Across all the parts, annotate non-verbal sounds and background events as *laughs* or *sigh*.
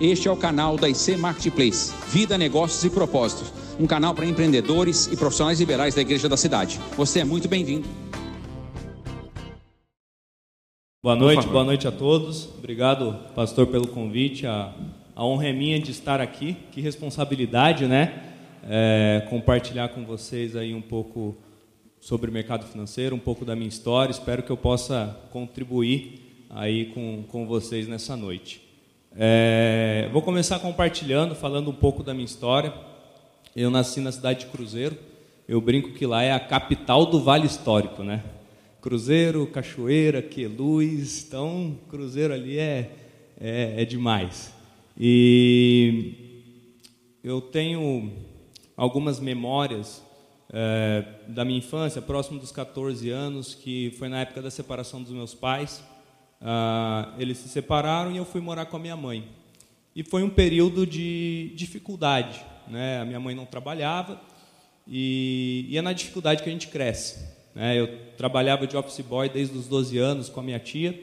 Este é o canal da IC Marketplace, Vida, Negócios e Propósitos, um canal para empreendedores e profissionais liberais da Igreja da Cidade. Você é muito bem-vindo. Boa noite, boa noite a todos. Obrigado, pastor, pelo convite. A, a honra é minha de estar aqui. Que responsabilidade, né? É, compartilhar com vocês aí um pouco sobre o mercado financeiro, um pouco da minha história. Espero que eu possa contribuir aí com, com vocês nessa noite. É, vou começar compartilhando, falando um pouco da minha história. Eu nasci na cidade de Cruzeiro. Eu brinco que lá é a capital do Vale Histórico, né? Cruzeiro, Cachoeira, Queluz. Então, Cruzeiro ali é, é, é demais. E eu tenho algumas memórias é, da minha infância, próximo dos 14 anos, que foi na época da separação dos meus pais. Ah, eles se separaram e eu fui morar com a minha mãe. E foi um período de dificuldade. Né? A minha mãe não trabalhava e, e é na dificuldade que a gente cresce. Né? Eu trabalhava de office boy desde os 12 anos com a minha tia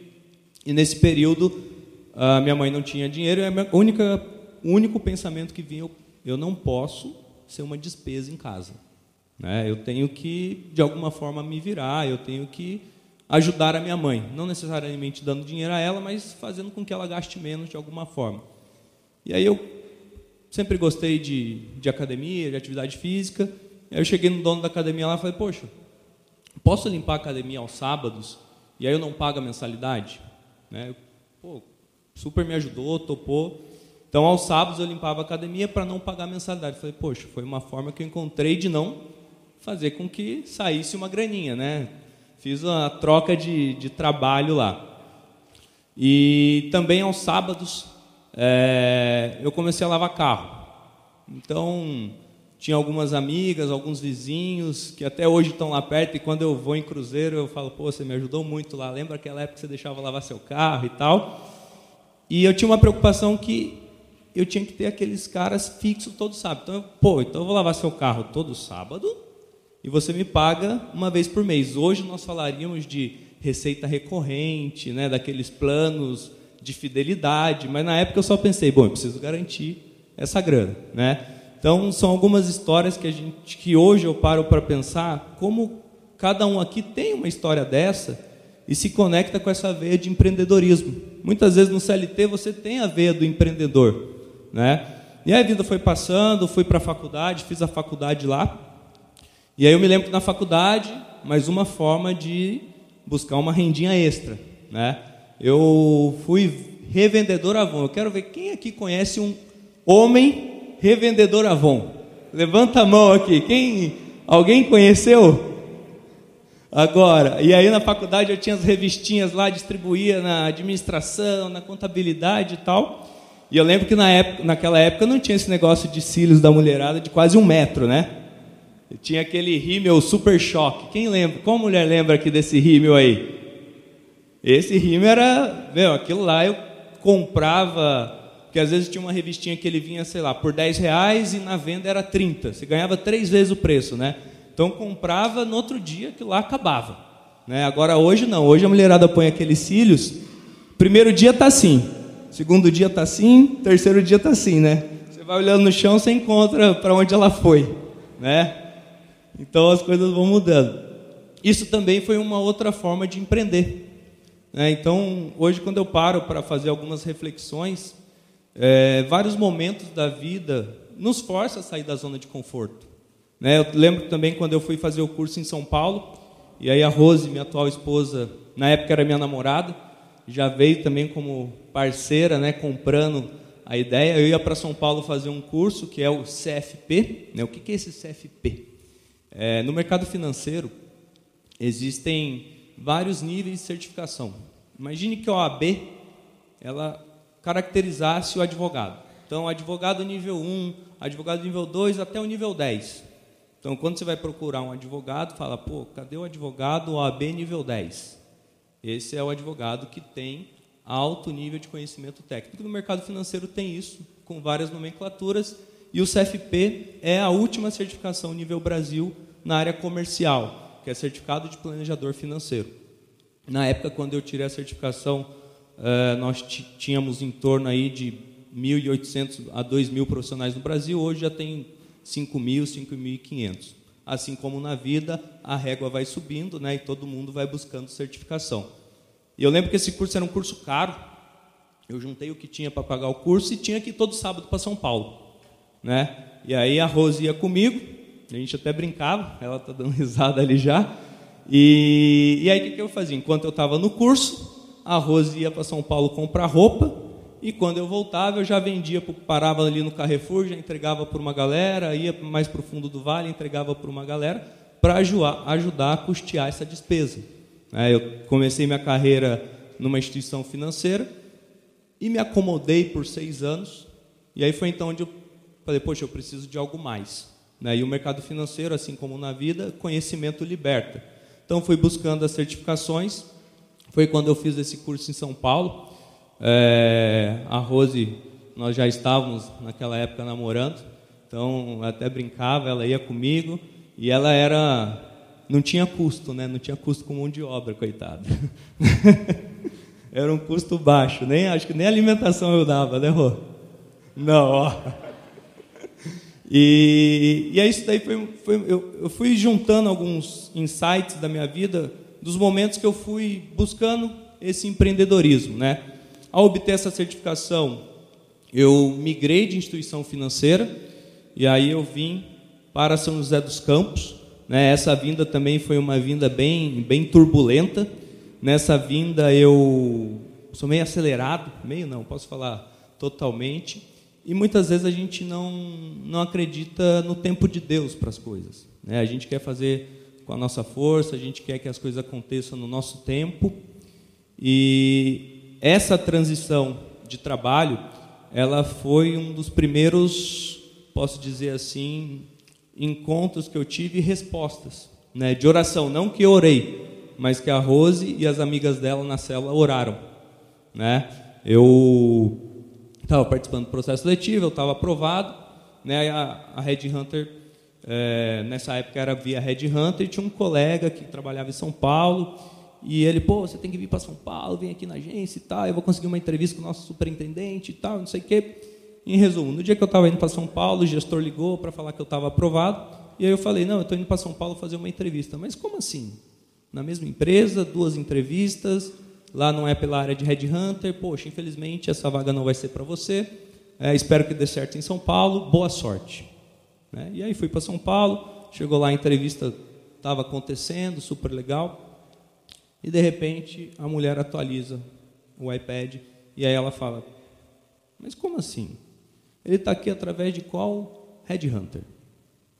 e nesse período a minha mãe não tinha dinheiro e o único pensamento que vinha eu, eu não posso ser uma despesa em casa. Né? Eu tenho que, de alguma forma, me virar, eu tenho que ajudar a minha mãe. Não necessariamente dando dinheiro a ela, mas fazendo com que ela gaste menos de alguma forma. E aí eu sempre gostei de, de academia, de atividade física. Aí eu cheguei no dono da academia lá e falei, poxa, posso limpar a academia aos sábados e aí eu não pago a mensalidade? Né? Pô, super me ajudou, topou. Então, aos sábados eu limpava a academia para não pagar a mensalidade. Falei, poxa, foi uma forma que eu encontrei de não fazer com que saísse uma graninha, né? Fiz uma troca de, de trabalho lá. E também aos sábados é, eu comecei a lavar carro. Então, tinha algumas amigas, alguns vizinhos que até hoje estão lá perto e quando eu vou em cruzeiro eu falo, pô, você me ajudou muito lá. Lembra aquela época que você deixava lavar seu carro e tal? E eu tinha uma preocupação que eu tinha que ter aqueles caras fixos todo sábado. Então, pô, então eu vou lavar seu carro todo sábado e você me paga uma vez por mês. Hoje nós falaríamos de receita recorrente, né, daqueles planos de fidelidade, mas na época eu só pensei, bom, eu preciso garantir essa grana, né? Então são algumas histórias que a gente que hoje eu paro para pensar como cada um aqui tem uma história dessa e se conecta com essa veia de empreendedorismo. Muitas vezes no CLT você tem a veia do empreendedor, né? E a vida foi passando, fui para a faculdade, fiz a faculdade lá, e aí eu me lembro que na faculdade, mais uma forma de buscar uma rendinha extra, né? Eu fui revendedor Avon. Eu quero ver quem aqui conhece um homem revendedor Avon. Levanta a mão aqui. Quem alguém conheceu? Agora, e aí na faculdade eu tinha as revistinhas lá, distribuía na administração, na contabilidade e tal. E eu lembro que na época, naquela época não tinha esse negócio de cílios da mulherada de quase um metro, né? Tinha aquele rímel Super Choque. Quem lembra? Qual mulher lembra aqui desse rímel aí? Esse rímel era, meu, aquilo lá eu comprava, porque às vezes tinha uma revistinha que ele vinha, sei lá, por 10 reais e na venda era 30. Você ganhava três vezes o preço, né? Então comprava, no outro dia aquilo lá acabava. Né? Agora hoje não, hoje a mulherada põe aqueles cílios, primeiro dia tá assim, segundo dia tá assim, terceiro dia tá assim, né? Você vai olhando no chão, você encontra para onde ela foi, né? Então as coisas vão mudando. Isso também foi uma outra forma de empreender. Né? Então, hoje, quando eu paro para fazer algumas reflexões, é, vários momentos da vida nos força a sair da zona de conforto. Né? Eu lembro também quando eu fui fazer o curso em São Paulo, e aí a Rose, minha atual esposa, na época era minha namorada, já veio também como parceira, né, comprando a ideia. Eu ia para São Paulo fazer um curso que é o CFP. Né? O que é esse CFP? É, no mercado financeiro, existem vários níveis de certificação. Imagine que a OAB ela caracterizasse o advogado. Então, advogado nível 1, advogado nível 2 até o nível 10. Então, quando você vai procurar um advogado, fala, pô, cadê o advogado OAB nível 10? Esse é o advogado que tem alto nível de conhecimento técnico. No mercado financeiro tem isso, com várias nomenclaturas, e o CFP é a última certificação nível Brasil na área comercial, que é certificado de planejador financeiro. Na época, quando eu tirei a certificação, eh, nós tínhamos em torno aí de 1.800 a 2.000 profissionais no Brasil, hoje já tem 5.000, 5.500. Assim como na vida, a régua vai subindo né, e todo mundo vai buscando certificação. E eu lembro que esse curso era um curso caro. Eu juntei o que tinha para pagar o curso e tinha que ir todo sábado para São Paulo. Né? E aí a Rose ia comigo, a gente até brincava, ela está dando *laughs* risada ali já. E, e aí o que, que eu fazia? Enquanto eu estava no curso, a Rose ia para São Paulo comprar roupa, e quando eu voltava, eu já vendia, parava ali no Carrefour, já entregava para uma galera, ia mais para o fundo do vale, entregava para uma galera, para ajudar, a custear essa despesa. É, eu comecei minha carreira numa instituição financeira e me acomodei por seis anos. E aí foi então onde eu falei, poxa, eu preciso de algo mais. Né? E o mercado financeiro, assim como na vida, conhecimento liberta. Então fui buscando as certificações. Foi quando eu fiz esse curso em São Paulo. É, a Rose, nós já estávamos naquela época namorando, então até brincava, ela ia comigo e ela era não tinha custo, né? Não tinha custo com mão de obra, coitado. *laughs* Era um custo baixo, nem acho que nem alimentação eu dava, né, Rô? Não, ó. E, e isso daí foi, foi eu, eu fui juntando alguns insights da minha vida, dos momentos que eu fui buscando esse empreendedorismo, né? Ao obter essa certificação, eu migrei de instituição financeira e aí eu vim para São José dos Campos, né? Essa vinda também foi uma vinda bem, bem turbulenta. Nessa vinda eu sou meio acelerado, meio não, posso falar totalmente. E muitas vezes a gente não, não acredita no tempo de Deus para as coisas. Né? A gente quer fazer com a nossa força, a gente quer que as coisas aconteçam no nosso tempo. E essa transição de trabalho, ela foi um dos primeiros, posso dizer assim, encontros que eu tive respostas, né, de oração, não que eu orei, mas que a Rose e as amigas dela na célula oraram, né? Eu estava participando do processo seletivo, eu estava aprovado, né? A, a Red Hunter é, nessa época era via Red Hunter e tinha um colega que trabalhava em São Paulo e ele, pô, você tem que vir para São Paulo, vem aqui na agência e tal, eu vou conseguir uma entrevista com o nosso superintendente e tal, não sei o quê. Em resumo, no dia que eu estava indo para São Paulo, o gestor ligou para falar que eu estava aprovado. E aí eu falei: não, eu estou indo para São Paulo fazer uma entrevista. Mas como assim? Na mesma empresa, duas entrevistas. Lá não é pela área de Headhunter. Poxa, infelizmente essa vaga não vai ser para você. É, espero que dê certo em São Paulo. Boa sorte. Né? E aí fui para São Paulo. Chegou lá, a entrevista estava acontecendo, super legal. E de repente a mulher atualiza o iPad e aí ela fala: Mas como assim? Ele está aqui através de qual headhunter?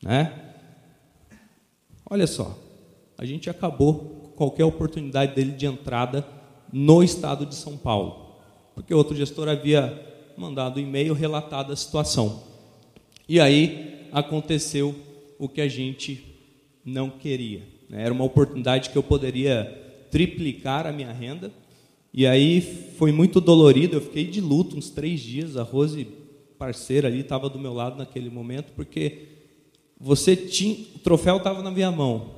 Né? Olha só, a gente acabou qualquer oportunidade dele de entrada no estado de São Paulo, porque outro gestor havia mandado um e-mail relatado a situação. E aí aconteceu o que a gente não queria. Né? Era uma oportunidade que eu poderia triplicar a minha renda. E aí foi muito dolorido, eu fiquei de luto uns três dias. A Rose parceira ali estava do meu lado naquele momento, porque você tinha, o troféu estava na minha mão,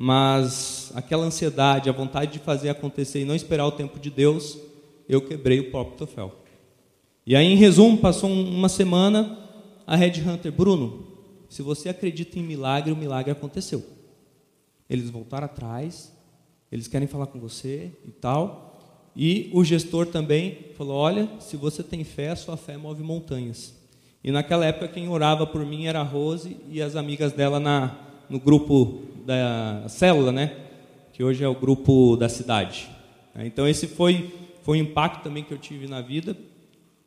mas aquela ansiedade, a vontade de fazer acontecer e não esperar o tempo de Deus, eu quebrei o próprio troféu. E aí, em resumo, passou uma semana, a Red Hunter, Bruno, se você acredita em milagre, o milagre aconteceu. Eles voltaram atrás, eles querem falar com você e tal. E o gestor também falou: Olha, se você tem fé, a sua fé move montanhas. E naquela época, quem orava por mim era a Rose e as amigas dela na, no grupo da célula, né? Que hoje é o grupo da cidade. Então, esse foi, foi um impacto também que eu tive na vida.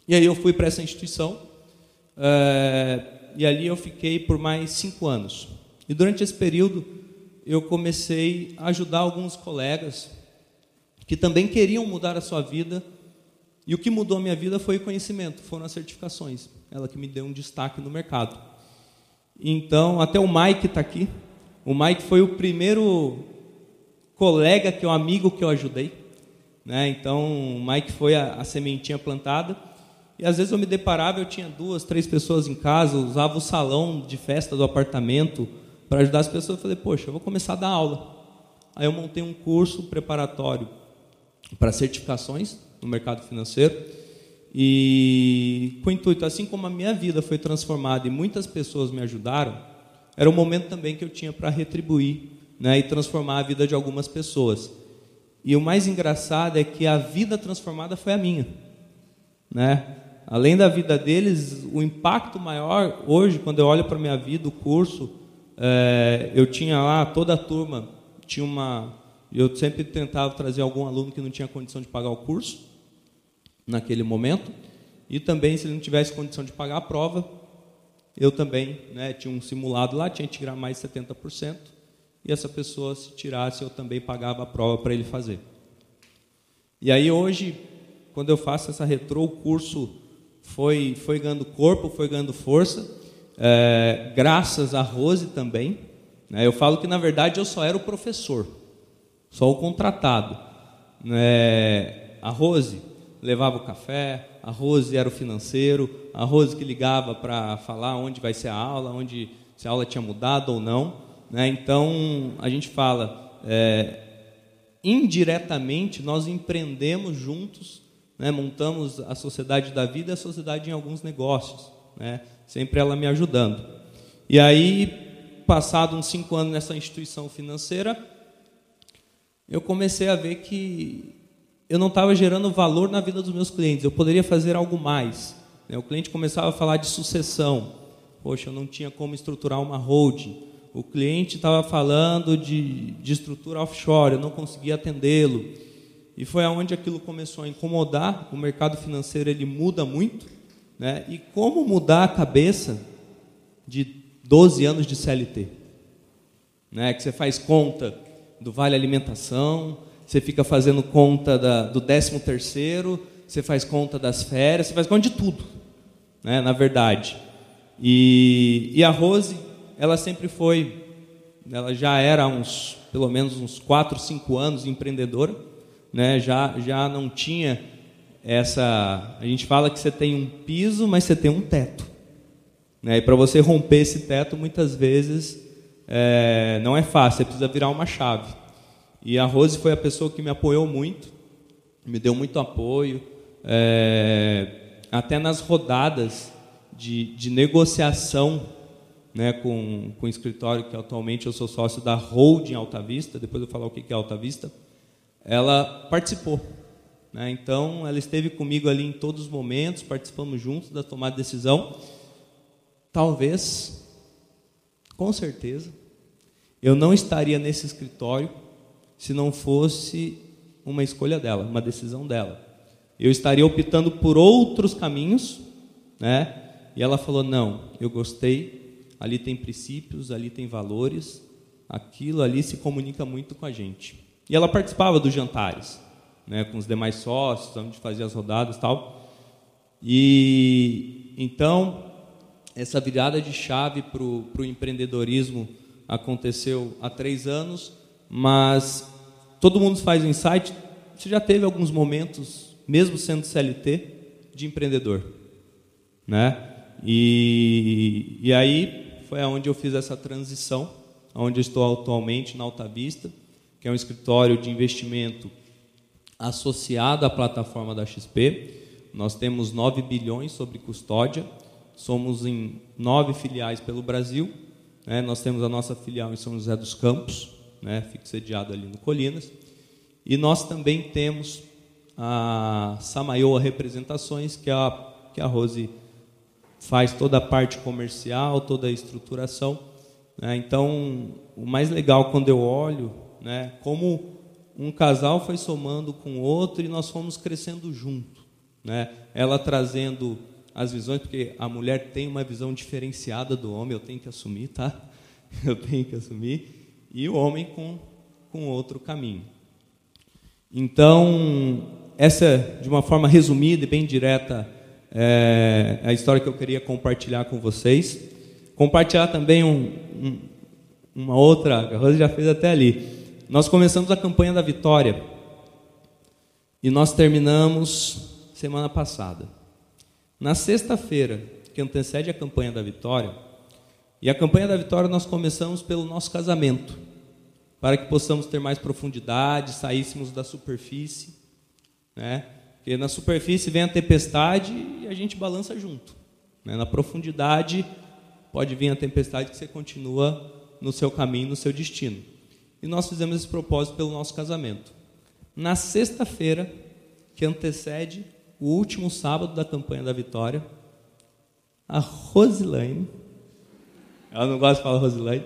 E aí, eu fui para essa instituição. É, e ali eu fiquei por mais cinco anos. E durante esse período, eu comecei a ajudar alguns colegas que também queriam mudar a sua vida. E o que mudou a minha vida foi o conhecimento, foram as certificações. Ela que me deu um destaque no mercado. Então, até o Mike está aqui. O Mike foi o primeiro colega, que é um amigo que eu ajudei. Né? Então, o Mike foi a, a sementinha plantada. E às vezes eu me deparava, eu tinha duas, três pessoas em casa, usava o salão de festa do apartamento para ajudar as pessoas. Eu falei, poxa, eu vou começar a dar aula. Aí eu montei um curso preparatório para certificações no mercado financeiro. E com o intuito, assim como a minha vida foi transformada e muitas pessoas me ajudaram, era o momento também que eu tinha para retribuir né, e transformar a vida de algumas pessoas. E o mais engraçado é que a vida transformada foi a minha. Né? Além da vida deles, o impacto maior, hoje, quando eu olho para a minha vida, o curso, é, eu tinha lá toda a turma, tinha uma. Eu sempre tentava trazer algum aluno que não tinha condição de pagar o curso, naquele momento, e também, se ele não tivesse condição de pagar a prova, eu também né, tinha um simulado lá, tinha que tirar mais 70%, e essa pessoa, se tirasse, eu também pagava a prova para ele fazer. E aí, hoje, quando eu faço essa retrô, o curso foi, foi ganhando corpo, foi ganhando força, é, graças a Rose também. Né, eu falo que, na verdade, eu só era o professor, só o contratado. É, a Rose levava o café, a Rose era o financeiro, a Rose que ligava para falar onde vai ser a aula, onde se a aula tinha mudado ou não. Né? Então, a gente fala, é, indiretamente, nós empreendemos juntos, né? montamos a sociedade da vida e a sociedade em alguns negócios, né? sempre ela me ajudando. E aí, passado uns cinco anos nessa instituição financeira, eu comecei a ver que eu não estava gerando valor na vida dos meus clientes, eu poderia fazer algo mais. Né? O cliente começava a falar de sucessão. Poxa, eu não tinha como estruturar uma holding. O cliente estava falando de, de estrutura offshore, eu não conseguia atendê-lo. E foi aonde aquilo começou a incomodar. O mercado financeiro ele muda muito. Né? E como mudar a cabeça de 12 anos de CLT? Né? Que você faz conta do vale alimentação, você fica fazendo conta da, do 13 terceiro, você faz conta das férias, você faz conta de tudo, né, na verdade. E, e a Rose, ela sempre foi, ela já era uns, pelo menos uns 4, 5 anos empreendedora, né, já, já não tinha essa, a gente fala que você tem um piso, mas você tem um teto. Né, e para você romper esse teto, muitas vezes é, não é fácil, você precisa virar uma chave. E a Rose foi a pessoa que me apoiou muito, me deu muito apoio, é, até nas rodadas de, de negociação né, com, com o escritório, que atualmente eu sou sócio da Holding Alta Vista, depois eu vou falar o que é Alta Vista, ela participou. Né, então, ela esteve comigo ali em todos os momentos, participamos juntos da tomada de decisão. Talvez, com certeza, eu não estaria nesse escritório se não fosse uma escolha dela, uma decisão dela. Eu estaria optando por outros caminhos, né? E ela falou: "Não, eu gostei. Ali tem princípios, ali tem valores. Aquilo ali se comunica muito com a gente." E ela participava dos jantares, né, com os demais sócios, onde fazia as rodadas, tal. E então essa virada de chave para o empreendedorismo aconteceu há três anos, mas todo mundo faz insight. Você já teve alguns momentos, mesmo sendo CLT, de empreendedor, né? E, e aí foi aonde eu fiz essa transição, onde estou atualmente na Alta Vista, que é um escritório de investimento associado à plataforma da XP. Nós temos 9 bilhões sobre custódia, somos em nove filiais pelo Brasil. Né? Nós temos a nossa filial em São José dos Campos, né, sediado ali no Colinas. E nós também temos a Samaioa Representações, que é a, que a Rose faz toda a parte comercial, toda a estruturação. Né? Então, o mais legal quando eu olho, né, como um casal foi somando com o outro e nós fomos crescendo junto. Né? Ela trazendo as visões, porque a mulher tem uma visão diferenciada do homem, eu tenho que assumir, tá? *laughs* Eu tenho que assumir e o homem com, com outro caminho. Então, essa, de uma forma resumida e bem direta, é a história que eu queria compartilhar com vocês. Compartilhar também um, um, uma outra, a Rosa já fez até ali. Nós começamos a campanha da vitória e nós terminamos semana passada. Na sexta-feira, que antecede a campanha da vitória, e a campanha da vitória nós começamos pelo nosso casamento, para que possamos ter mais profundidade, saíssemos da superfície, né? Porque na superfície vem a tempestade e a gente balança junto. Né? Na profundidade pode vir a tempestade que você continua no seu caminho, no seu destino. E nós fizemos esse propósito pelo nosso casamento. Na sexta-feira, que antecede o último sábado da campanha da vitória, a Rosilane, ela não gosta de falar Rosilane,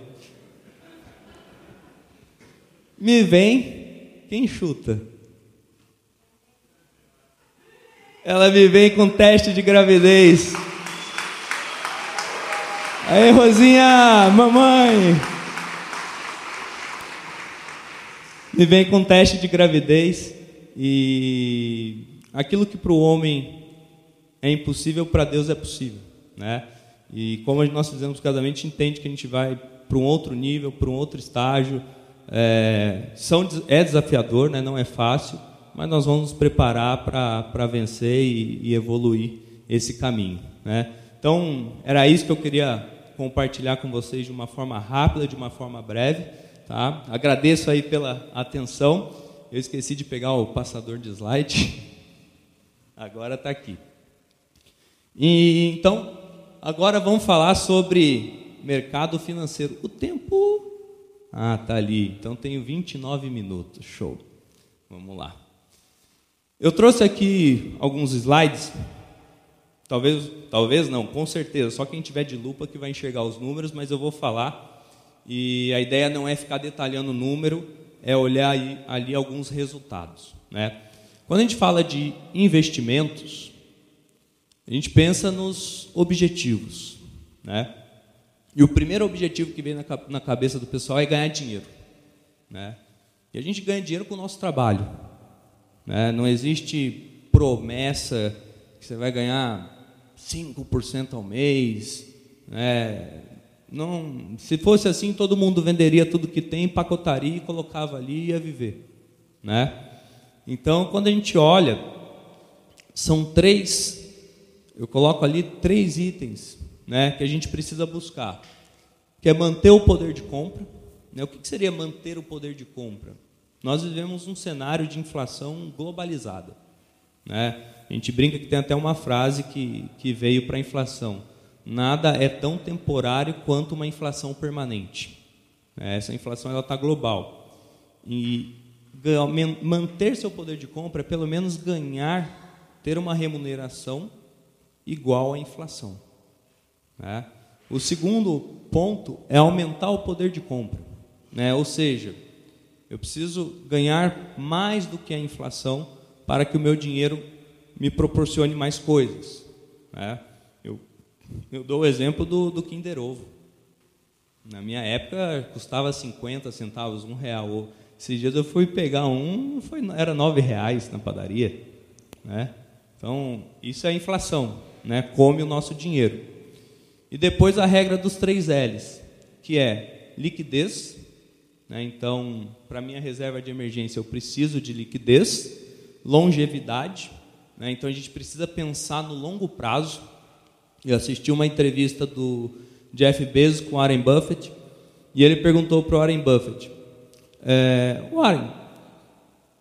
me vem, quem chuta? Ela me vem com teste de gravidez. Aí, Rosinha, mamãe. Me vem com teste de gravidez e aquilo que para o homem é impossível, para Deus é possível, né? E como nós fizemos o casamento, a gente entende que a gente vai para um outro nível, para um outro estágio. É, são, é desafiador, né? não é fácil, mas nós vamos nos preparar para vencer e, e, evoluir esse caminho. Né? Então, era isso que eu queria compartilhar com vocês de uma forma rápida, de uma forma breve. Tá? Agradeço aí pela atenção. Eu esqueci de pegar o passador de slide. *laughs* Agora está aqui. E, então, agora vamos falar sobre mercado financeiro. O tempo. Ah, tá ali. Então tenho 29 minutos. Show. Vamos lá. Eu trouxe aqui alguns slides. Talvez, talvez não, com certeza. Só quem tiver de lupa que vai enxergar os números, mas eu vou falar. E a ideia não é ficar detalhando o número, é olhar ali alguns resultados. Né? Quando a gente fala de investimentos, a gente pensa nos objetivos. Né? E o primeiro objetivo que vem na, cabeça do pessoal é ganhar dinheiro. Né? E a gente ganha dinheiro com o nosso trabalho. Né? Não existe promessa que você vai ganhar 5% ao mês. Né? Não, se fosse assim, todo mundo venderia tudo que tem, empacotaria e colocava ali e ia viver. Né? Então, quando a gente olha, são três, eu coloco ali três itens né, que a gente precisa buscar, que é manter o poder de compra. Né? O que seria manter o poder de compra? Nós vivemos um cenário de inflação globalizada. Né? A gente brinca que tem até uma frase que, que veio para a inflação: nada é tão temporário quanto uma inflação permanente. Né? Essa inflação está global e manter seu poder de compra é pelo menos ganhar, ter uma remuneração igual à inflação. Né? O segundo ponto é aumentar o poder de compra, né? ou seja, eu preciso ganhar mais do que a inflação para que o meu dinheiro me proporcione mais coisas. Né? Eu, eu dou o exemplo do, do Kinder Ovo. Na minha época custava 50 centavos, um real. Esses dias eu fui pegar um, foi, era nove reais na padaria. Né? Então, isso é inflação, né? come o nosso dinheiro. E depois a regra dos três L's, que é liquidez. Né? Então, para minha reserva de emergência, eu preciso de liquidez, longevidade. Né? Então, a gente precisa pensar no longo prazo. Eu assisti uma entrevista do Jeff Bezos com Warren Buffett e ele perguntou para Warren Buffett: é, Warren,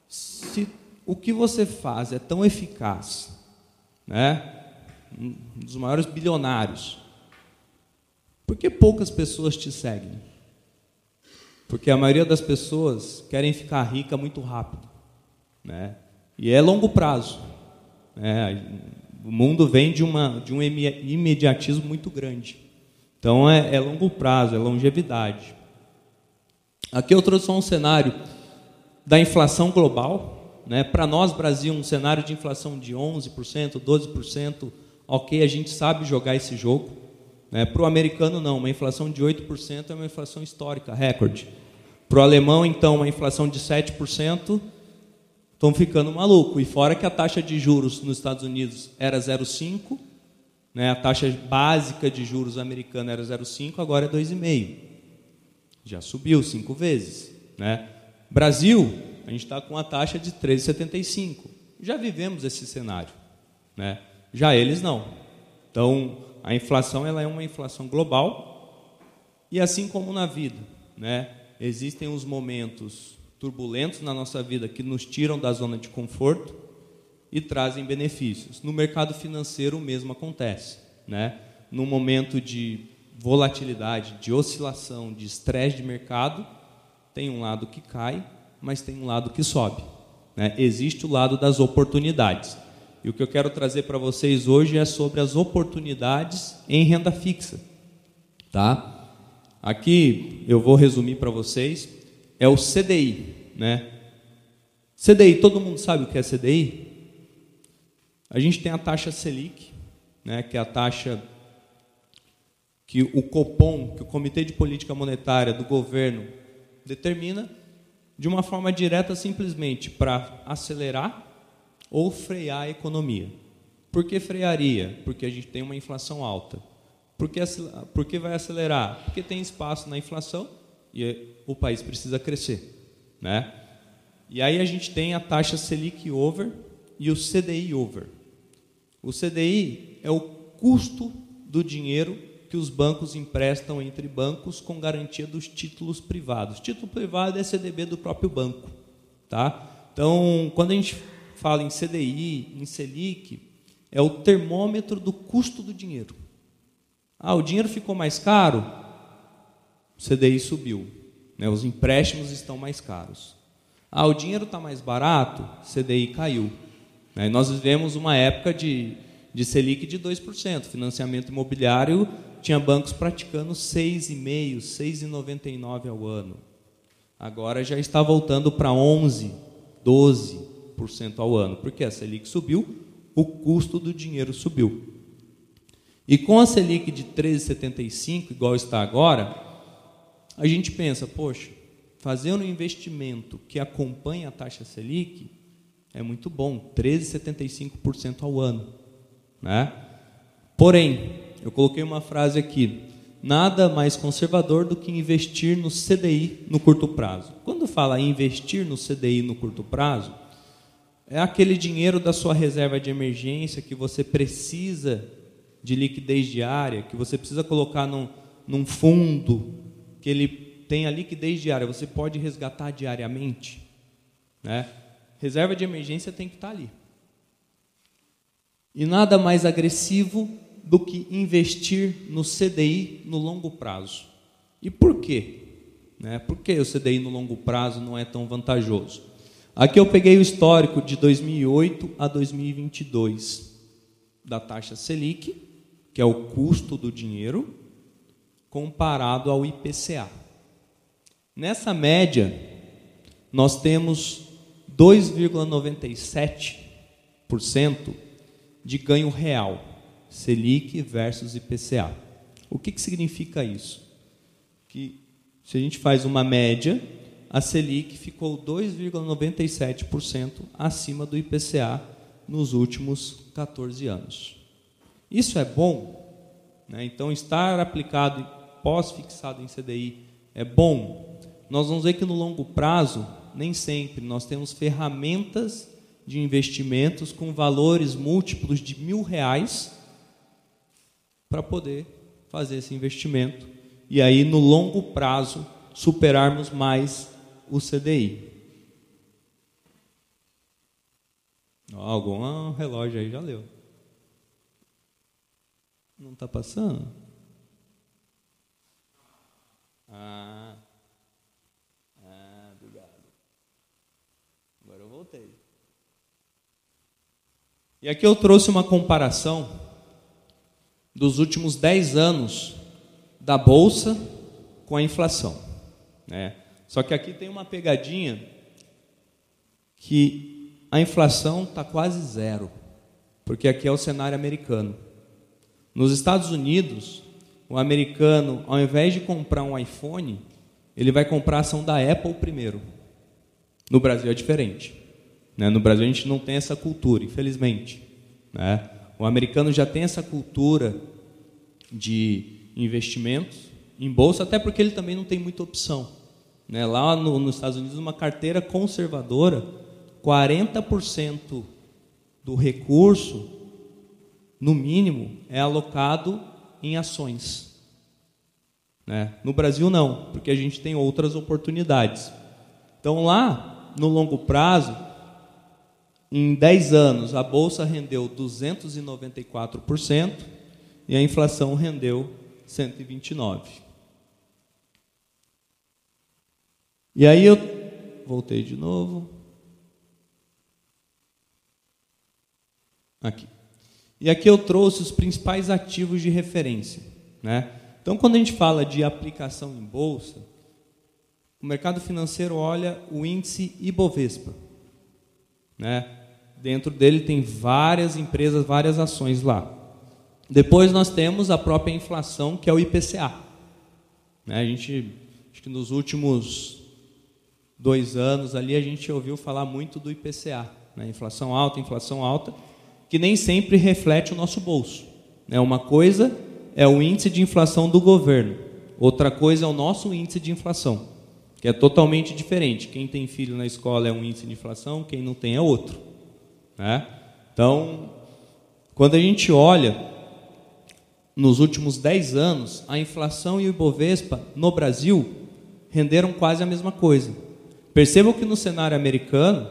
se o que você faz é tão eficaz, né? Um dos maiores bilionários, por que poucas pessoas te seguem? Porque a maioria das pessoas querem ficar rica muito rápido, né? E é longo prazo. Né? O mundo vem de, uma, de um imediatismo muito grande. Então é, é longo prazo, é longevidade. Aqui eu trouxe só um cenário da inflação global. Né? Para nós, Brasil, um cenário de inflação de 11%, 12%, ok, a gente sabe jogar esse jogo. Né? Para o americano, não, uma inflação de 8% é uma inflação histórica, recorde. Para o alemão, então, uma inflação de 7%, estão ficando maluco. E fora que a taxa de juros nos Estados Unidos era 0,5%, né? a taxa básica de juros americana era 0,5%, agora é 2,5%. Já subiu cinco vezes. Né? Brasil, a gente está com a taxa de 13,75%. Já vivemos esse cenário. Né? Já eles não. Então, a inflação ela é uma inflação global e assim como na vida, né? Existem os momentos turbulentos na nossa vida que nos tiram da zona de conforto e trazem benefícios. No mercado financeiro o mesmo acontece, né? No momento de volatilidade, de oscilação, de estresse de mercado, tem um lado que cai, mas tem um lado que sobe. Né? Existe o lado das oportunidades. E o que eu quero trazer para vocês hoje é sobre as oportunidades em renda fixa. Tá? Aqui eu vou resumir para vocês, é o CDI. Né? CDI, todo mundo sabe o que é CDI? A gente tem a taxa Selic, né, que é a taxa que o Copom, que o Comitê de Política Monetária do governo determina de uma forma direta simplesmente para acelerar ou frear a economia. Por que frearia? Porque a gente tem uma inflação alta. Por que, por que vai acelerar? Porque tem espaço na inflação e o país precisa crescer. Né? E aí a gente tem a taxa Selic over e o CDI over. O CDI é o custo do dinheiro que os bancos emprestam entre bancos com garantia dos títulos privados. Título privado é CDB do próprio banco, tá? Então, quando a gente fala em CDI, em Selic, é o termômetro do custo do dinheiro. Ah, o dinheiro ficou mais caro? O CDI subiu. Né? Os empréstimos estão mais caros. Ah, o dinheiro está mais barato? O CDI caiu. Né? Nós vivemos uma época de, de Selic de 2%. Financiamento imobiliário tinha bancos praticando 6,5%, 6,99% ao ano. Agora já está voltando para 11%, 12% ao ano. Porque a Selic subiu, o custo do dinheiro subiu. E com a Selic de 13,75, igual está agora, a gente pensa, poxa, fazer um investimento que acompanha a taxa Selic é muito bom, 13,75% ao ano. Né? Porém, eu coloquei uma frase aqui: nada mais conservador do que investir no CDI no curto prazo. Quando fala investir no CDI no curto prazo, é aquele dinheiro da sua reserva de emergência que você precisa de liquidez diária, que você precisa colocar num, num fundo que ele tem a liquidez diária, você pode resgatar diariamente. Né? Reserva de emergência tem que estar ali. E nada mais agressivo do que investir no CDI no longo prazo. E por quê? Né? Por que o CDI no longo prazo não é tão vantajoso? Aqui eu peguei o histórico de 2008 a 2022 da taxa Selic, que é o custo do dinheiro, comparado ao IPCA. Nessa média, nós temos 2,97% de ganho real, Selic versus IPCA. O que, que significa isso? Que se a gente faz uma média, a Selic ficou 2,97% acima do IPCA nos últimos 14 anos. Isso é bom? Né? Então, estar aplicado pós-fixado em CDI é bom? Nós vamos ver que no longo prazo nem sempre. Nós temos ferramentas de investimentos com valores múltiplos de mil reais para poder fazer esse investimento e aí no longo prazo superarmos mais o CDI. algum relógio aí já leu. Não está passando? Ah. E aqui eu trouxe uma comparação dos últimos 10 anos da bolsa com a inflação. Né? Só que aqui tem uma pegadinha que a inflação está quase zero, porque aqui é o cenário americano. Nos Estados Unidos, o americano, ao invés de comprar um iPhone, ele vai comprar a ação da Apple primeiro. No Brasil é diferente. Né? No Brasil a gente não tem essa cultura, infelizmente. Né? O americano já tem essa cultura de investimentos em bolsa, até porque ele também não tem muita opção. Né? Lá no, nos Estados Unidos, uma carteira conservadora, 40% do recurso, no mínimo, é alocado em ações. Né? No Brasil, não, porque a gente tem outras oportunidades. Então, lá, no longo prazo, em 10 anos, a bolsa rendeu 294% e a inflação rendeu 129. E aí eu voltei de novo. Aqui. E aqui eu trouxe os principais ativos de referência, né? Então, quando a gente fala de aplicação em bolsa, o mercado financeiro olha o índice Ibovespa, né? Dentro dele tem várias empresas, várias ações lá. Depois nós temos a própria inflação, que é o IPCA. Né? A gente, acho que nos últimos dois anos ali a gente ouviu falar muito do IPCA, né? inflação alta, inflação alta, que nem sempre reflete o nosso bolso. Né? Uma coisa é o índice de inflação do governo, outra coisa é o nosso índice de inflação, que é totalmente diferente. Quem tem filho na escola é um índice de inflação, quem não tem é outro. Né? Então, quando a gente olha nos últimos 10 anos, a inflação e o Ibovespa no Brasil renderam quase a mesma coisa. Percebam que no cenário americano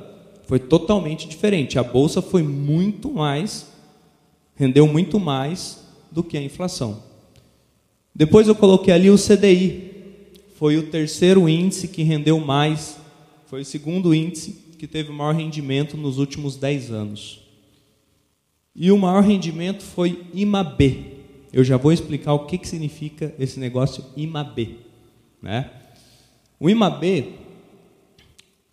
foi totalmente diferente. A bolsa foi muito mais, rendeu muito mais do que a inflação. Depois eu coloquei ali o CDI. Foi o terceiro índice que rendeu mais, foi o segundo índice que teve o maior rendimento nos últimos 10 anos. E o maior rendimento foi IMAB. Eu já vou explicar o que, que significa esse negócio IMAB. Né? O IMAB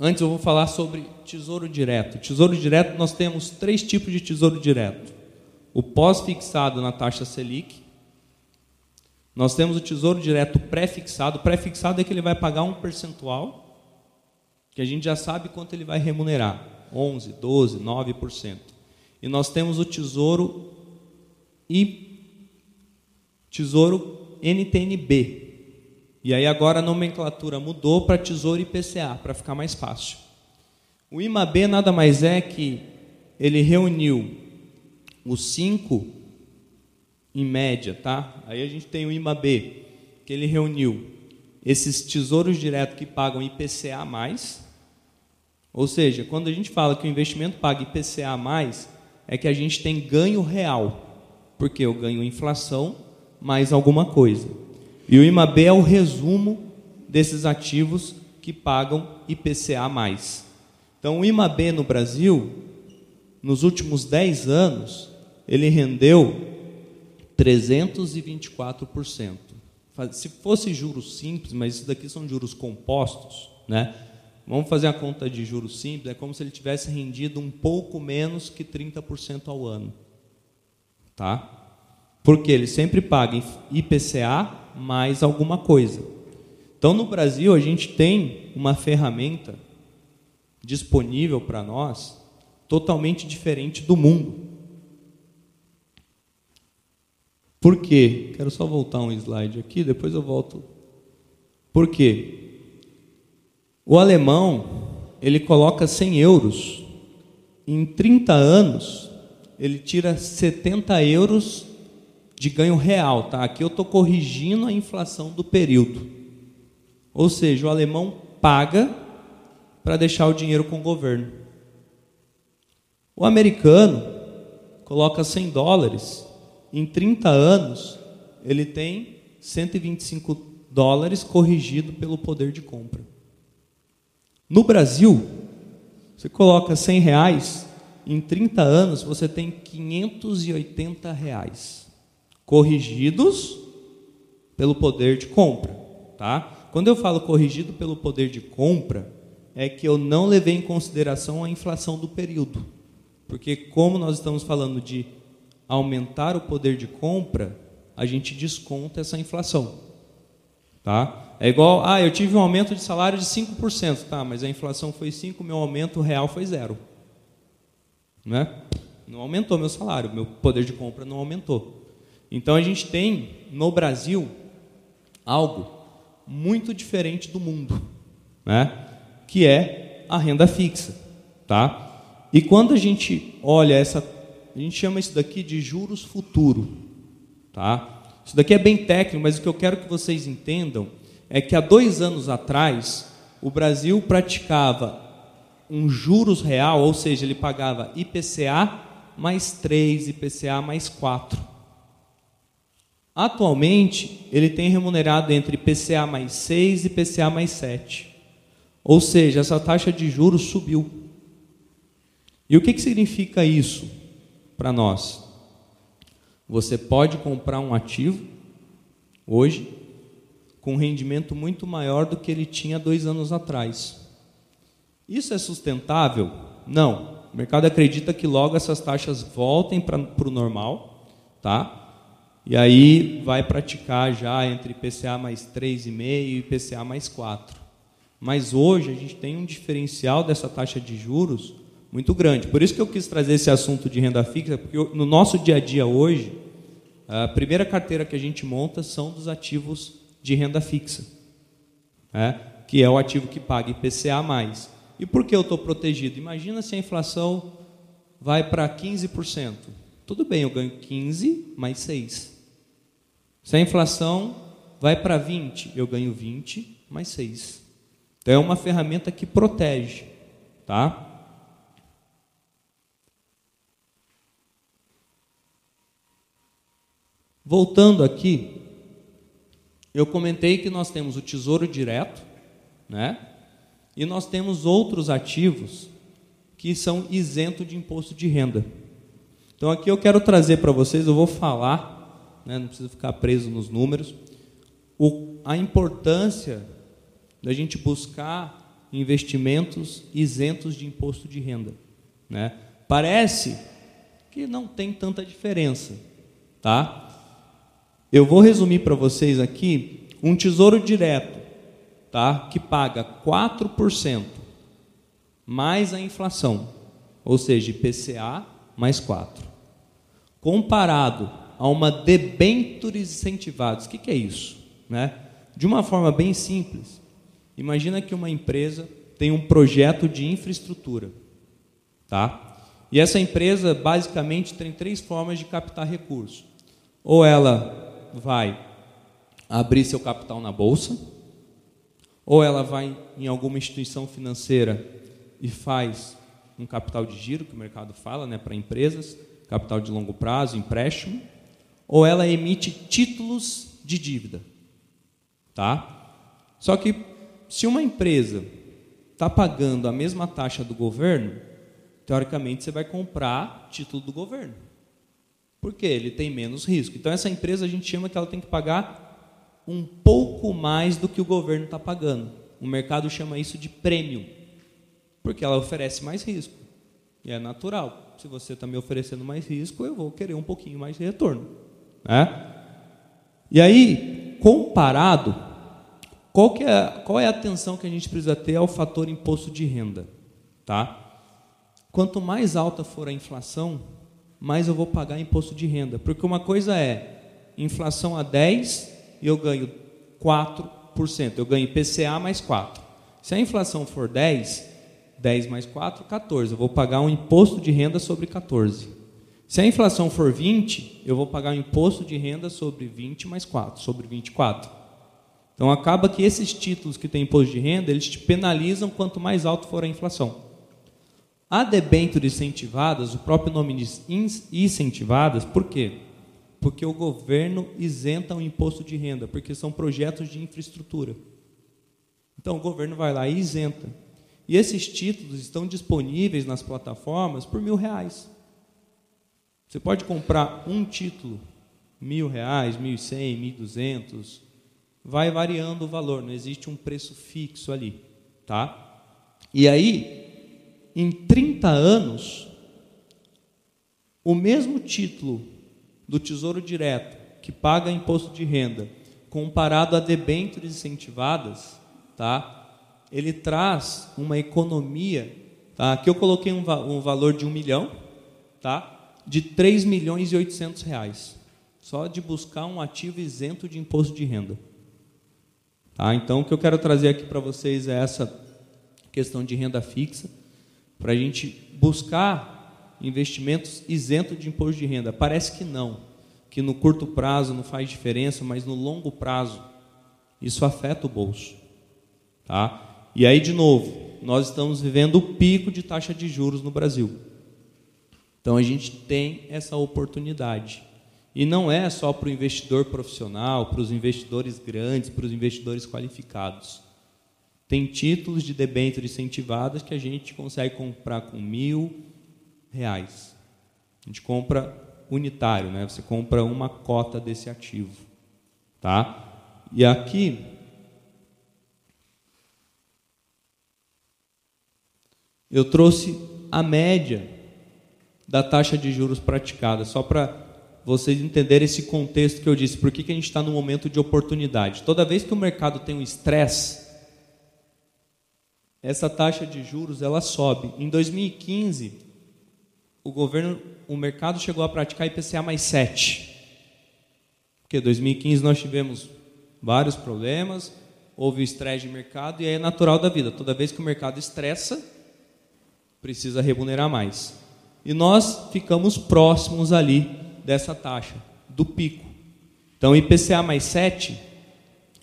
Antes eu vou falar sobre tesouro direto. Tesouro direto, nós temos três tipos de tesouro direto: o pós-fixado na taxa Selic, nós temos o tesouro direto pré-fixado. Pré-fixado é que ele vai pagar um percentual, que a gente já sabe quanto ele vai remunerar: 11, 12, 9%. E nós temos o tesouro e tesouro NTNB, e aí agora a nomenclatura mudou para Tesouro IPCA, para ficar mais fácil. O IMAB nada mais é que ele reuniu os cinco em média, tá? Aí a gente tem o IMAB, que ele reuniu esses tesouros diretos que pagam IPCA. Ou seja, quando a gente fala que o investimento paga IPCA é que a gente tem ganho real. Porque eu ganho inflação mais alguma coisa. E o IMAB é o resumo desses ativos que pagam IPCA+. Então, o IMAB no Brasil, nos últimos 10 anos, ele rendeu 324%. Se fosse juros simples, mas isso daqui são juros compostos, né? Vamos fazer a conta de juros simples, é como se ele tivesse rendido um pouco menos que 30% ao ano. Tá? Porque ele sempre paga IPCA mais alguma coisa. Então, no Brasil, a gente tem uma ferramenta disponível para nós totalmente diferente do mundo. Por quê? Quero só voltar um slide aqui, depois eu volto. Por quê? O alemão, ele coloca 100 euros, em 30 anos, ele tira 70 euros de ganho real, tá? Aqui eu estou corrigindo a inflação do período. Ou seja, o alemão paga para deixar o dinheiro com o governo. O americano coloca 100 dólares, em 30 anos ele tem 125 dólares corrigido pelo poder de compra. No Brasil, você coloca 100 reais, em 30 anos você tem 580 reais corrigidos pelo poder de compra, tá? Quando eu falo corrigido pelo poder de compra, é que eu não levei em consideração a inflação do período. Porque como nós estamos falando de aumentar o poder de compra, a gente desconta essa inflação. Tá? É igual, ah, eu tive um aumento de salário de 5%, tá, mas a inflação foi 5, meu aumento real foi zero. Né? Não aumentou meu salário, meu poder de compra não aumentou. Então a gente tem no Brasil algo muito diferente do mundo, né? Que é a renda fixa, tá? E quando a gente olha essa, a gente chama isso daqui de juros futuro, tá? Isso daqui é bem técnico, mas o que eu quero que vocês entendam é que há dois anos atrás o Brasil praticava um juros real, ou seja, ele pagava IPCA mais 3, IPCA mais 4. Atualmente, ele tem remunerado entre IPCA mais 6 e IPCA mais 7. Ou seja, essa taxa de juros subiu. E o que, que significa isso para nós? Você pode comprar um ativo hoje com rendimento muito maior do que ele tinha dois anos atrás. Isso é sustentável? Não. O mercado acredita que logo essas taxas voltem para o normal, tá? E aí vai praticar já entre IPCA mais 3,5 e IPCA mais 4. Mas hoje a gente tem um diferencial dessa taxa de juros muito grande. Por isso que eu quis trazer esse assunto de renda fixa, porque no nosso dia a dia hoje, a primeira carteira que a gente monta são dos ativos de renda fixa, né? que é o ativo que paga IPCA mais. E por que eu estou protegido? Imagina se a inflação vai para 15%. Tudo bem, eu ganho 15 mais 6. Se a inflação vai para 20, eu ganho 20 mais 6. Então é uma ferramenta que protege, tá? Voltando aqui, eu comentei que nós temos o tesouro direto, né? E nós temos outros ativos que são isentos de imposto de renda. Então aqui eu quero trazer para vocês, eu vou falar, né, não precisa ficar preso nos números, o, a importância da gente buscar investimentos isentos de imposto de renda. Né? Parece que não tem tanta diferença, tá? Eu vou resumir para vocês aqui um tesouro direto, tá? Que paga 4% mais a inflação, ou seja, IPCA mais 4. Comparado a uma debentures incentivados. O que, que é isso? Né? De uma forma bem simples, imagina que uma empresa tem um projeto de infraestrutura, tá? E essa empresa basicamente tem três formas de captar recursos. Ou ela vai abrir seu capital na bolsa, ou ela vai em alguma instituição financeira e faz um capital de giro, que o mercado fala, né, para empresas, capital de longo prazo, empréstimo, ou ela emite títulos de dívida. Tá? Só que se uma empresa está pagando a mesma taxa do governo, teoricamente você vai comprar título do governo. Porque ele tem menos risco. Então, essa empresa a gente chama que ela tem que pagar um pouco mais do que o governo está pagando. O mercado chama isso de prêmio, porque ela oferece mais risco. E é natural. Se você está me oferecendo mais risco, eu vou querer um pouquinho mais de retorno. Né? E aí, comparado, qual, que é, qual é a atenção que a gente precisa ter ao fator imposto de renda? Tá? Quanto mais alta for a inflação, mais eu vou pagar imposto de renda. Porque uma coisa é inflação a 10 e eu ganho 4%. Eu ganho IPCA mais 4. Se a inflação for 10, 10 mais 4, 14. Eu vou pagar um imposto de renda sobre 14. Se a inflação for 20, eu vou pagar um imposto de renda sobre 20 mais 4, sobre 24. Então acaba que esses títulos que têm imposto de renda, eles te penalizam quanto mais alto for a inflação. A debêntures incentivadas, o próprio nome diz incentivadas, por quê? Porque o governo isenta o imposto de renda, porque são projetos de infraestrutura. Então o governo vai lá e isenta. E esses títulos estão disponíveis nas plataformas por mil reais. Você pode comprar um título, mil reais, mil e cem, mil duzentos, vai variando o valor, não existe um preço fixo ali, tá? E aí em 30 anos, o mesmo título do Tesouro Direto, que paga imposto de renda, comparado a debêntures incentivadas, tá? Ele traz uma economia, tá? aqui eu coloquei um, um valor de um milhão, tá? de 3 milhões e 800 reais, só de buscar um ativo isento de imposto de renda. Tá? Então, o que eu quero trazer aqui para vocês é essa questão de renda fixa, para a gente buscar investimentos isentos de imposto de renda. Parece que não, que no curto prazo não faz diferença, mas no longo prazo isso afeta o bolso. Tá? E aí, de novo, nós estamos vivendo o pico de taxa de juros no Brasil. Então a gente tem essa oportunidade. E não é só para o investidor profissional, para os investidores grandes, para os investidores qualificados. Tem títulos de debênture incentivadas que a gente consegue comprar com mil reais. A gente compra unitário, né? Você compra uma cota desse ativo, tá? E aqui eu trouxe a média da taxa de juros praticada, só para vocês entenderem esse contexto que eu disse, por que, que a gente está no momento de oportunidade. Toda vez que o mercado tem um estresse, essa taxa de juros ela sobe. Em 2015, o governo, o mercado chegou a praticar IPCA mais 7. Porque em 2015 nós tivemos vários problemas, houve estresse de mercado e é natural da vida. Toda vez que o mercado estressa, precisa remunerar mais. E nós ficamos próximos ali dessa taxa, do pico. Então, IPCA mais 7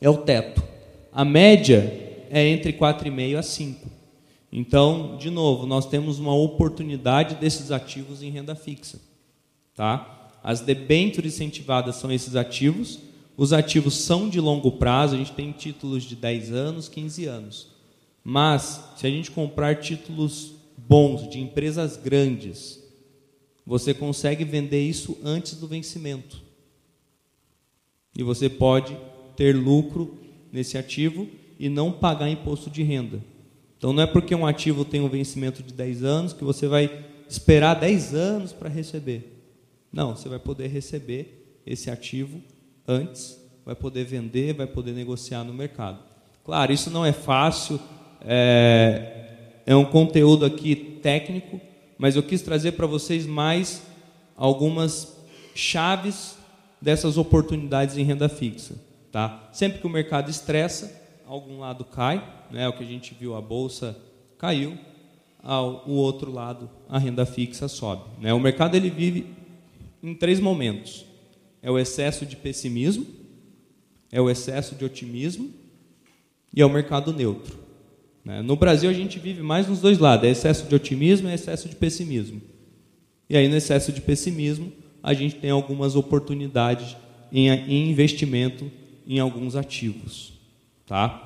é o teto. A média é entre 4,5 a 5. Então, de novo, nós temos uma oportunidade desses ativos em renda fixa. Tá? As debêntures incentivadas são esses ativos. Os ativos são de longo prazo, a gente tem títulos de 10 anos, 15 anos. Mas, se a gente comprar títulos bons, de empresas grandes, você consegue vender isso antes do vencimento. E você pode ter lucro nesse ativo e não pagar imposto de renda. Então não é porque um ativo tem um vencimento de 10 anos que você vai esperar 10 anos para receber. Não, você vai poder receber esse ativo antes, vai poder vender, vai poder negociar no mercado. Claro, isso não é fácil, é, é um conteúdo aqui técnico, mas eu quis trazer para vocês mais algumas chaves dessas oportunidades em renda fixa. Tá? Sempre que o mercado estressa, algum lado cai, né, o que a gente viu, a bolsa caiu, ao o outro lado, a renda fixa sobe. Né? O mercado ele vive em três momentos: é o excesso de pessimismo, é o excesso de otimismo e é o mercado neutro. Né? No Brasil a gente vive mais nos dois lados: é excesso de otimismo e excesso de pessimismo. E aí no excesso de pessimismo a gente tem algumas oportunidades em, em investimento em alguns ativos. Tá?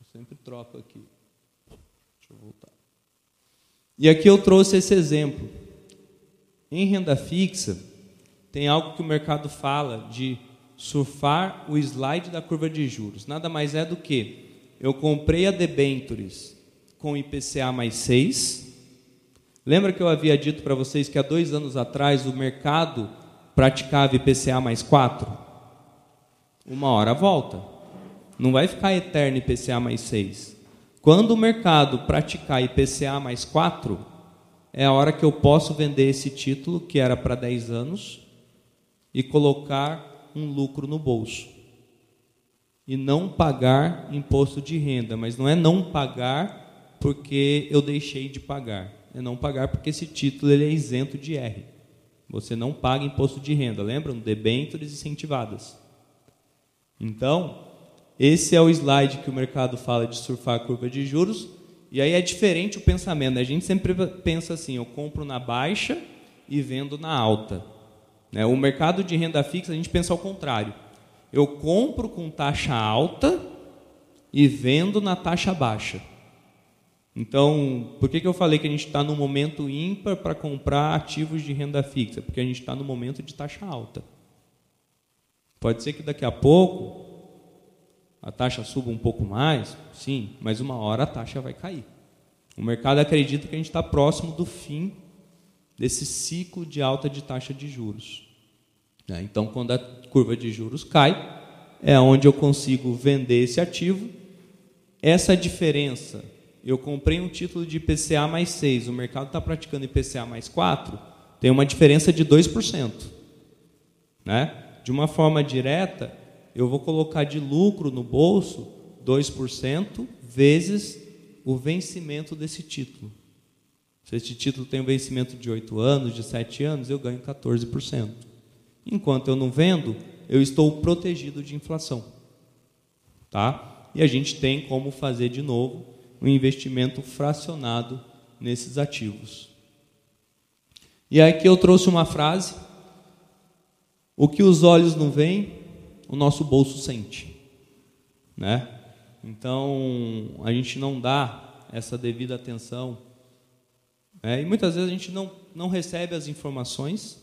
Eu sempre troco aqui. Deixa eu voltar. E aqui eu trouxe esse exemplo. Em renda fixa, tem algo que o mercado fala de surfar o slide da curva de juros. Nada mais é do que eu comprei a debentures com IPCA mais 6. Lembra que eu havia dito para vocês que há dois anos atrás o mercado praticava IPCA mais 4? uma hora volta. Não vai ficar eterno IPCA mais 6. Quando o mercado praticar IPCA mais 4, é a hora que eu posso vender esse título, que era para 10 anos, e colocar um lucro no bolso. E não pagar imposto de renda. Mas não é não pagar porque eu deixei de pagar. É não pagar porque esse título ele é isento de R. Você não paga imposto de renda. Lembram? Debêntures incentivadas. Então, esse é o slide que o mercado fala de surfar a curva de juros. E aí é diferente o pensamento. Né? A gente sempre pensa assim: eu compro na baixa e vendo na alta. Né? O mercado de renda fixa, a gente pensa ao contrário. Eu compro com taxa alta e vendo na taxa baixa. Então, por que, que eu falei que a gente está no momento ímpar para comprar ativos de renda fixa? Porque a gente está no momento de taxa alta. Pode ser que daqui a pouco a taxa suba um pouco mais, sim, mas uma hora a taxa vai cair. O mercado acredita que a gente está próximo do fim desse ciclo de alta de taxa de juros. Né? Então, quando a curva de juros cai, é onde eu consigo vender esse ativo. Essa diferença, eu comprei um título de IPCA mais 6, o mercado está praticando IPCA mais 4, tem uma diferença de 2%. Né? de uma forma direta, eu vou colocar de lucro no bolso 2% vezes o vencimento desse título. Se este título tem um vencimento de 8 anos, de 7 anos, eu ganho 14%. Enquanto eu não vendo, eu estou protegido de inflação. Tá? E a gente tem como fazer de novo um investimento fracionado nesses ativos. E aqui eu trouxe uma frase: O que os olhos não veem, o nosso bolso sente. Né? Então, a gente não dá essa devida atenção. Né? E muitas vezes a gente não, não recebe as informações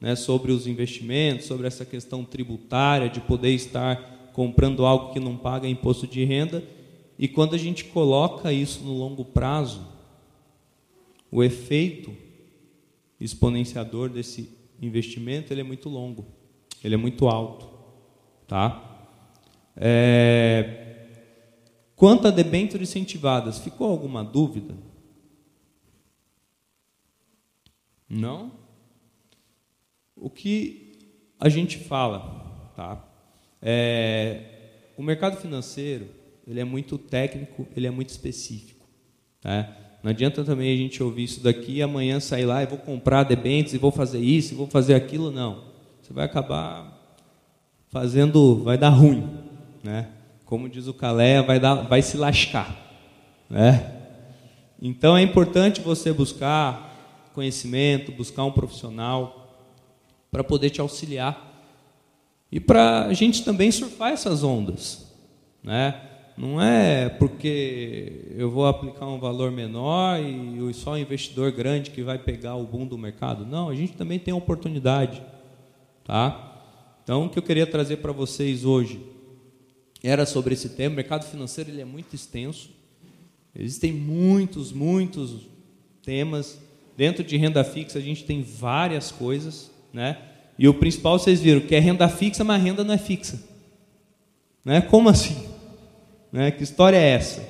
né, sobre os investimentos, sobre essa questão tributária, de poder estar comprando algo que não paga imposto de renda. E quando a gente coloca isso no longo prazo, o efeito exponenciador desse investimento ele é muito longo, ele é muito alto, tá? É... Quanto a debêntures incentivadas, ficou alguma dúvida? Não? O que a gente fala, tá? É, o mercado financeiro ele é muito técnico, ele é muito específico. Tá? Não adianta também a gente ouvir isso daqui e amanhã sair lá e vou comprar debêntures e vou fazer isso e vou fazer aquilo. Não. Você vai acabar fazendo, vai dar ruim. Né? Como diz o Calé, vai, dar, vai se lascar. Né? Então é importante você buscar conhecimento, buscar um profissional para poder te auxiliar e para a gente também surfar essas ondas, né? Não é porque eu vou aplicar um valor menor e só o investidor grande que vai pegar o boom do mercado. Não, a gente também tem oportunidade, tá? Então, o que eu queria trazer para vocês hoje era sobre esse tema. O mercado financeiro ele é muito extenso. Existem muitos, muitos temas. Dentro de renda fixa a gente tem várias coisas né? E o principal vocês viram que é renda fixa, mas renda não é fixa. Né? Como assim? Né? Que história é essa?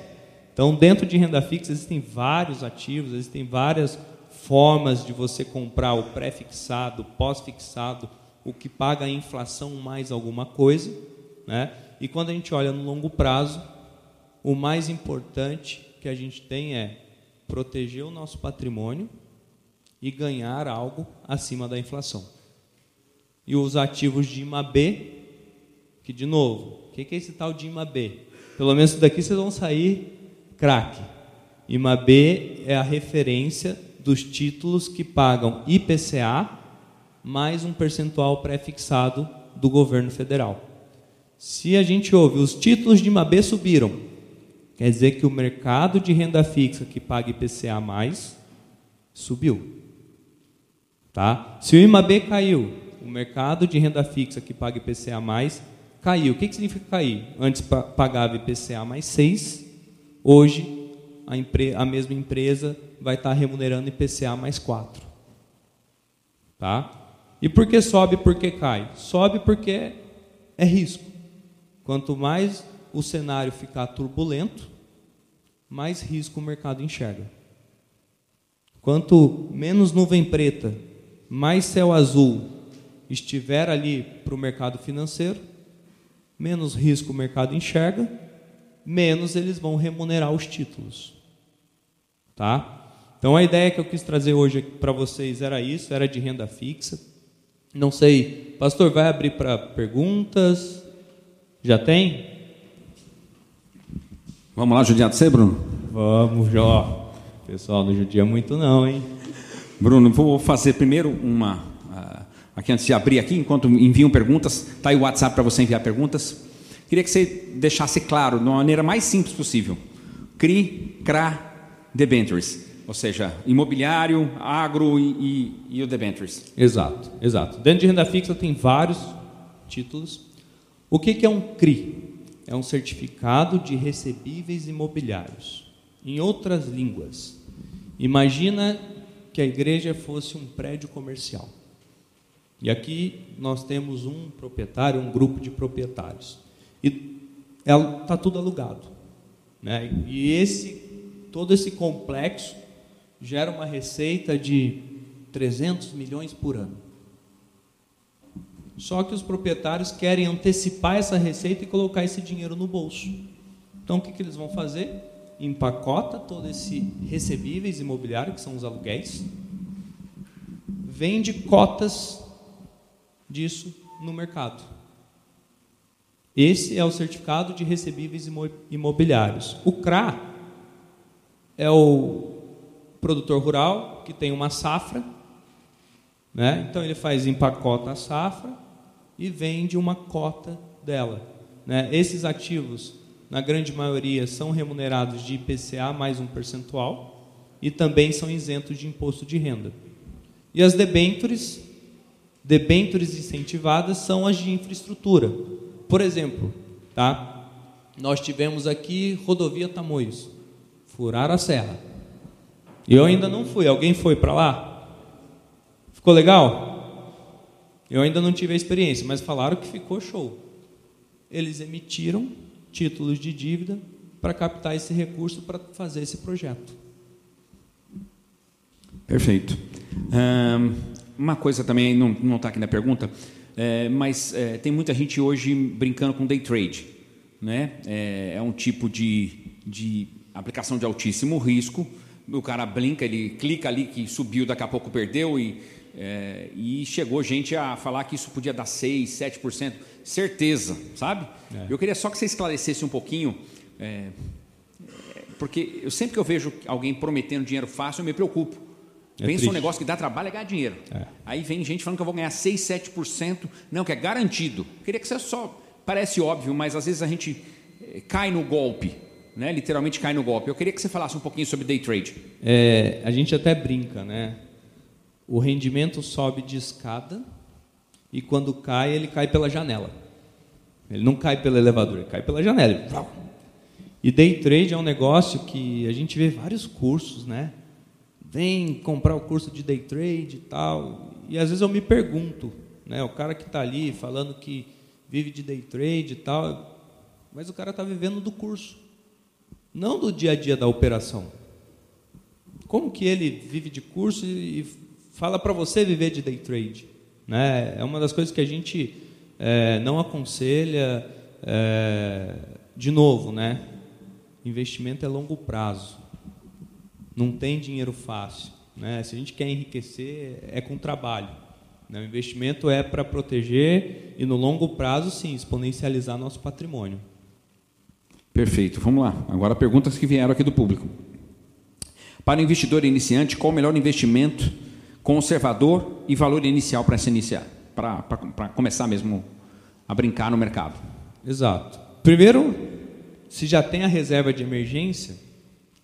Então, dentro de renda fixa existem vários ativos, existem várias formas de você comprar o pré-fixado, pós-fixado, o que paga a inflação mais alguma coisa, né? E quando a gente olha no longo prazo, o mais importante que a gente tem é proteger o nosso patrimônio e ganhar algo acima da inflação. E os ativos de IMAB, que de novo, o que é esse tal de IMAB? Pelo menos daqui vocês vão sair craque. IMAB é a referência dos títulos que pagam IPCA mais um percentual pré-fixado do governo federal. Se a gente ouve, os títulos de IMAB subiram, quer dizer que o mercado de renda fixa que paga IPCA mais subiu. Tá? Se o IMAB caiu, o mercado de renda fixa que paga IPCA mais caiu. O que, que significa cair? Antes pagava IPCA mais 6, hoje a, empre a mesma empresa vai estar remunerando IPCA mais 4. Tá? E por que sobe por que cai? Sobe porque é risco. Quanto mais o cenário ficar turbulento, mais risco o mercado enxerga. Quanto menos nuvem preta mais céu azul estiver ali para o mercado financeiro, menos risco o mercado enxerga, menos eles vão remunerar os títulos. Tá? Então a ideia que eu quis trazer hoje para vocês era isso, era de renda fixa. Não sei, pastor, vai abrir para perguntas? Já tem? Vamos lá, judiar de você, Bruno? Vamos, Jó. Pessoal, não judia muito não, hein? Bruno, vou fazer primeiro uma. Uh, aqui antes de abrir aqui, enquanto enviam perguntas, está aí o WhatsApp para você enviar perguntas. Queria que você deixasse claro, de uma maneira mais simples possível. CRI, CRA, debentures. Ou seja, imobiliário, agro e, e, e o debentures. Exato, exato. Dentro de renda fixa tem vários títulos. O que, que é um CRI? É um certificado de recebíveis imobiliários. Em outras línguas, imagina que a igreja fosse um prédio comercial. E aqui nós temos um proprietário, um grupo de proprietários. E está tudo alugado. Né? E esse, todo esse complexo gera uma receita de 300 milhões por ano. Só que os proprietários querem antecipar essa receita e colocar esse dinheiro no bolso. Então o que, que eles vão fazer? Empacota todo esse recebíveis imobiliários, que são os aluguéis, vende cotas disso no mercado. Esse é o certificado de recebíveis imobiliários. O CRA é o produtor rural que tem uma safra, né? então ele faz empacota a safra e vende uma cota dela. Né? Esses ativos, na grande maioria, são remunerados de IPCA mais um percentual e também são isentos de imposto de renda. E as debêntures, debêntures incentivadas são as de infraestrutura. Por exemplo, tá? nós tivemos aqui rodovia Tamoios, furaram a serra. Eu ainda não fui, alguém foi para lá? Ficou legal? Eu ainda não tive a experiência, mas falaram que ficou show. Eles emitiram títulos de dívida para captar esse recurso para fazer esse projeto. Perfeito. Um, uma coisa também, não está aqui na pergunta, é, mas é, tem muita gente hoje brincando com day trade. Né? É, é um tipo de, de aplicação de altíssimo risco. O cara brinca, ele clica ali que subiu, daqui a pouco perdeu e, é, e chegou gente a falar que isso podia dar 6, 7%. Certeza, sabe? É. Eu queria só que você esclarecesse um pouquinho, é, porque eu sempre que eu vejo alguém prometendo dinheiro fácil, eu me preocupo. É Pensa um negócio que dá trabalho é ganhar dinheiro. É. Aí vem gente falando que eu vou ganhar 6, 7%. Não, que é garantido. Queria que você só. Parece óbvio, mas às vezes a gente eh, cai no golpe. Né? Literalmente cai no golpe. Eu queria que você falasse um pouquinho sobre day trade. É, a gente até brinca, né? O rendimento sobe de escada e quando cai, ele cai pela janela. Ele não cai pelo elevador, ele cai pela janela. E day trade é um negócio que a gente vê vários cursos, né? vem comprar o curso de day trade e tal. E às vezes eu me pergunto, né, o cara que está ali falando que vive de day trade e tal, mas o cara está vivendo do curso, não do dia a dia da operação. Como que ele vive de curso e fala para você viver de day trade? Né? É uma das coisas que a gente é, não aconselha. É, de novo, né? Investimento é longo prazo. Não tem dinheiro fácil. Né? Se a gente quer enriquecer, é com trabalho. Né? O investimento é para proteger e, no longo prazo, sim, exponencializar nosso patrimônio. Perfeito. Vamos lá. Agora, perguntas que vieram aqui do público. Para o investidor iniciante, qual o melhor investimento conservador e valor inicial para se iniciar? Para, começar mesmo a brincar no mercado. Exato. Primeiro, se já tem a reserva de emergência,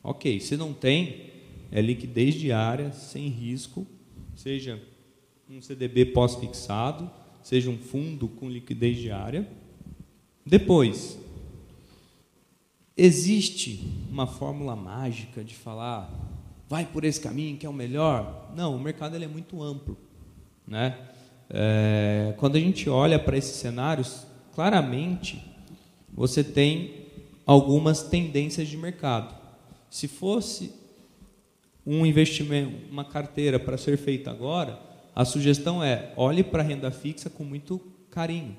Ok, se não tem, é liquidez diária, sem risco, seja um CDB pós-fixado, seja um fundo com liquidez diária. Depois, existe uma fórmula mágica de falar, vai por esse caminho que é o melhor? Não, o mercado ele é muito amplo. Né? É, quando a gente olha para esses cenários, claramente você tem algumas tendências de mercado. Se fosse um investimento, uma carteira para ser feita agora, a sugestão é olhe para a renda fixa com muito carinho,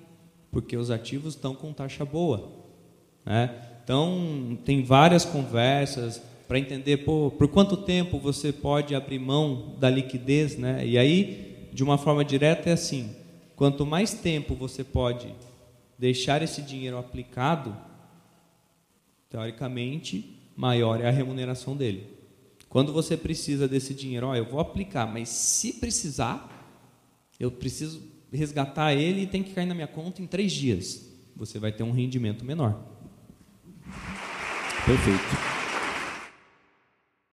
porque os ativos estão com taxa boa. Né? Então, tem várias conversas para entender pô, por quanto tempo você pode abrir mão da liquidez. Né? E aí, de uma forma direta, é assim: quanto mais tempo você pode deixar esse dinheiro aplicado, teoricamente, maior é a remuneração dele. Quando você precisa desse dinheiro, ó, eu vou aplicar, mas se precisar, eu preciso resgatar ele e tem que cair na minha conta em três dias. Você vai ter um rendimento menor. Perfeito.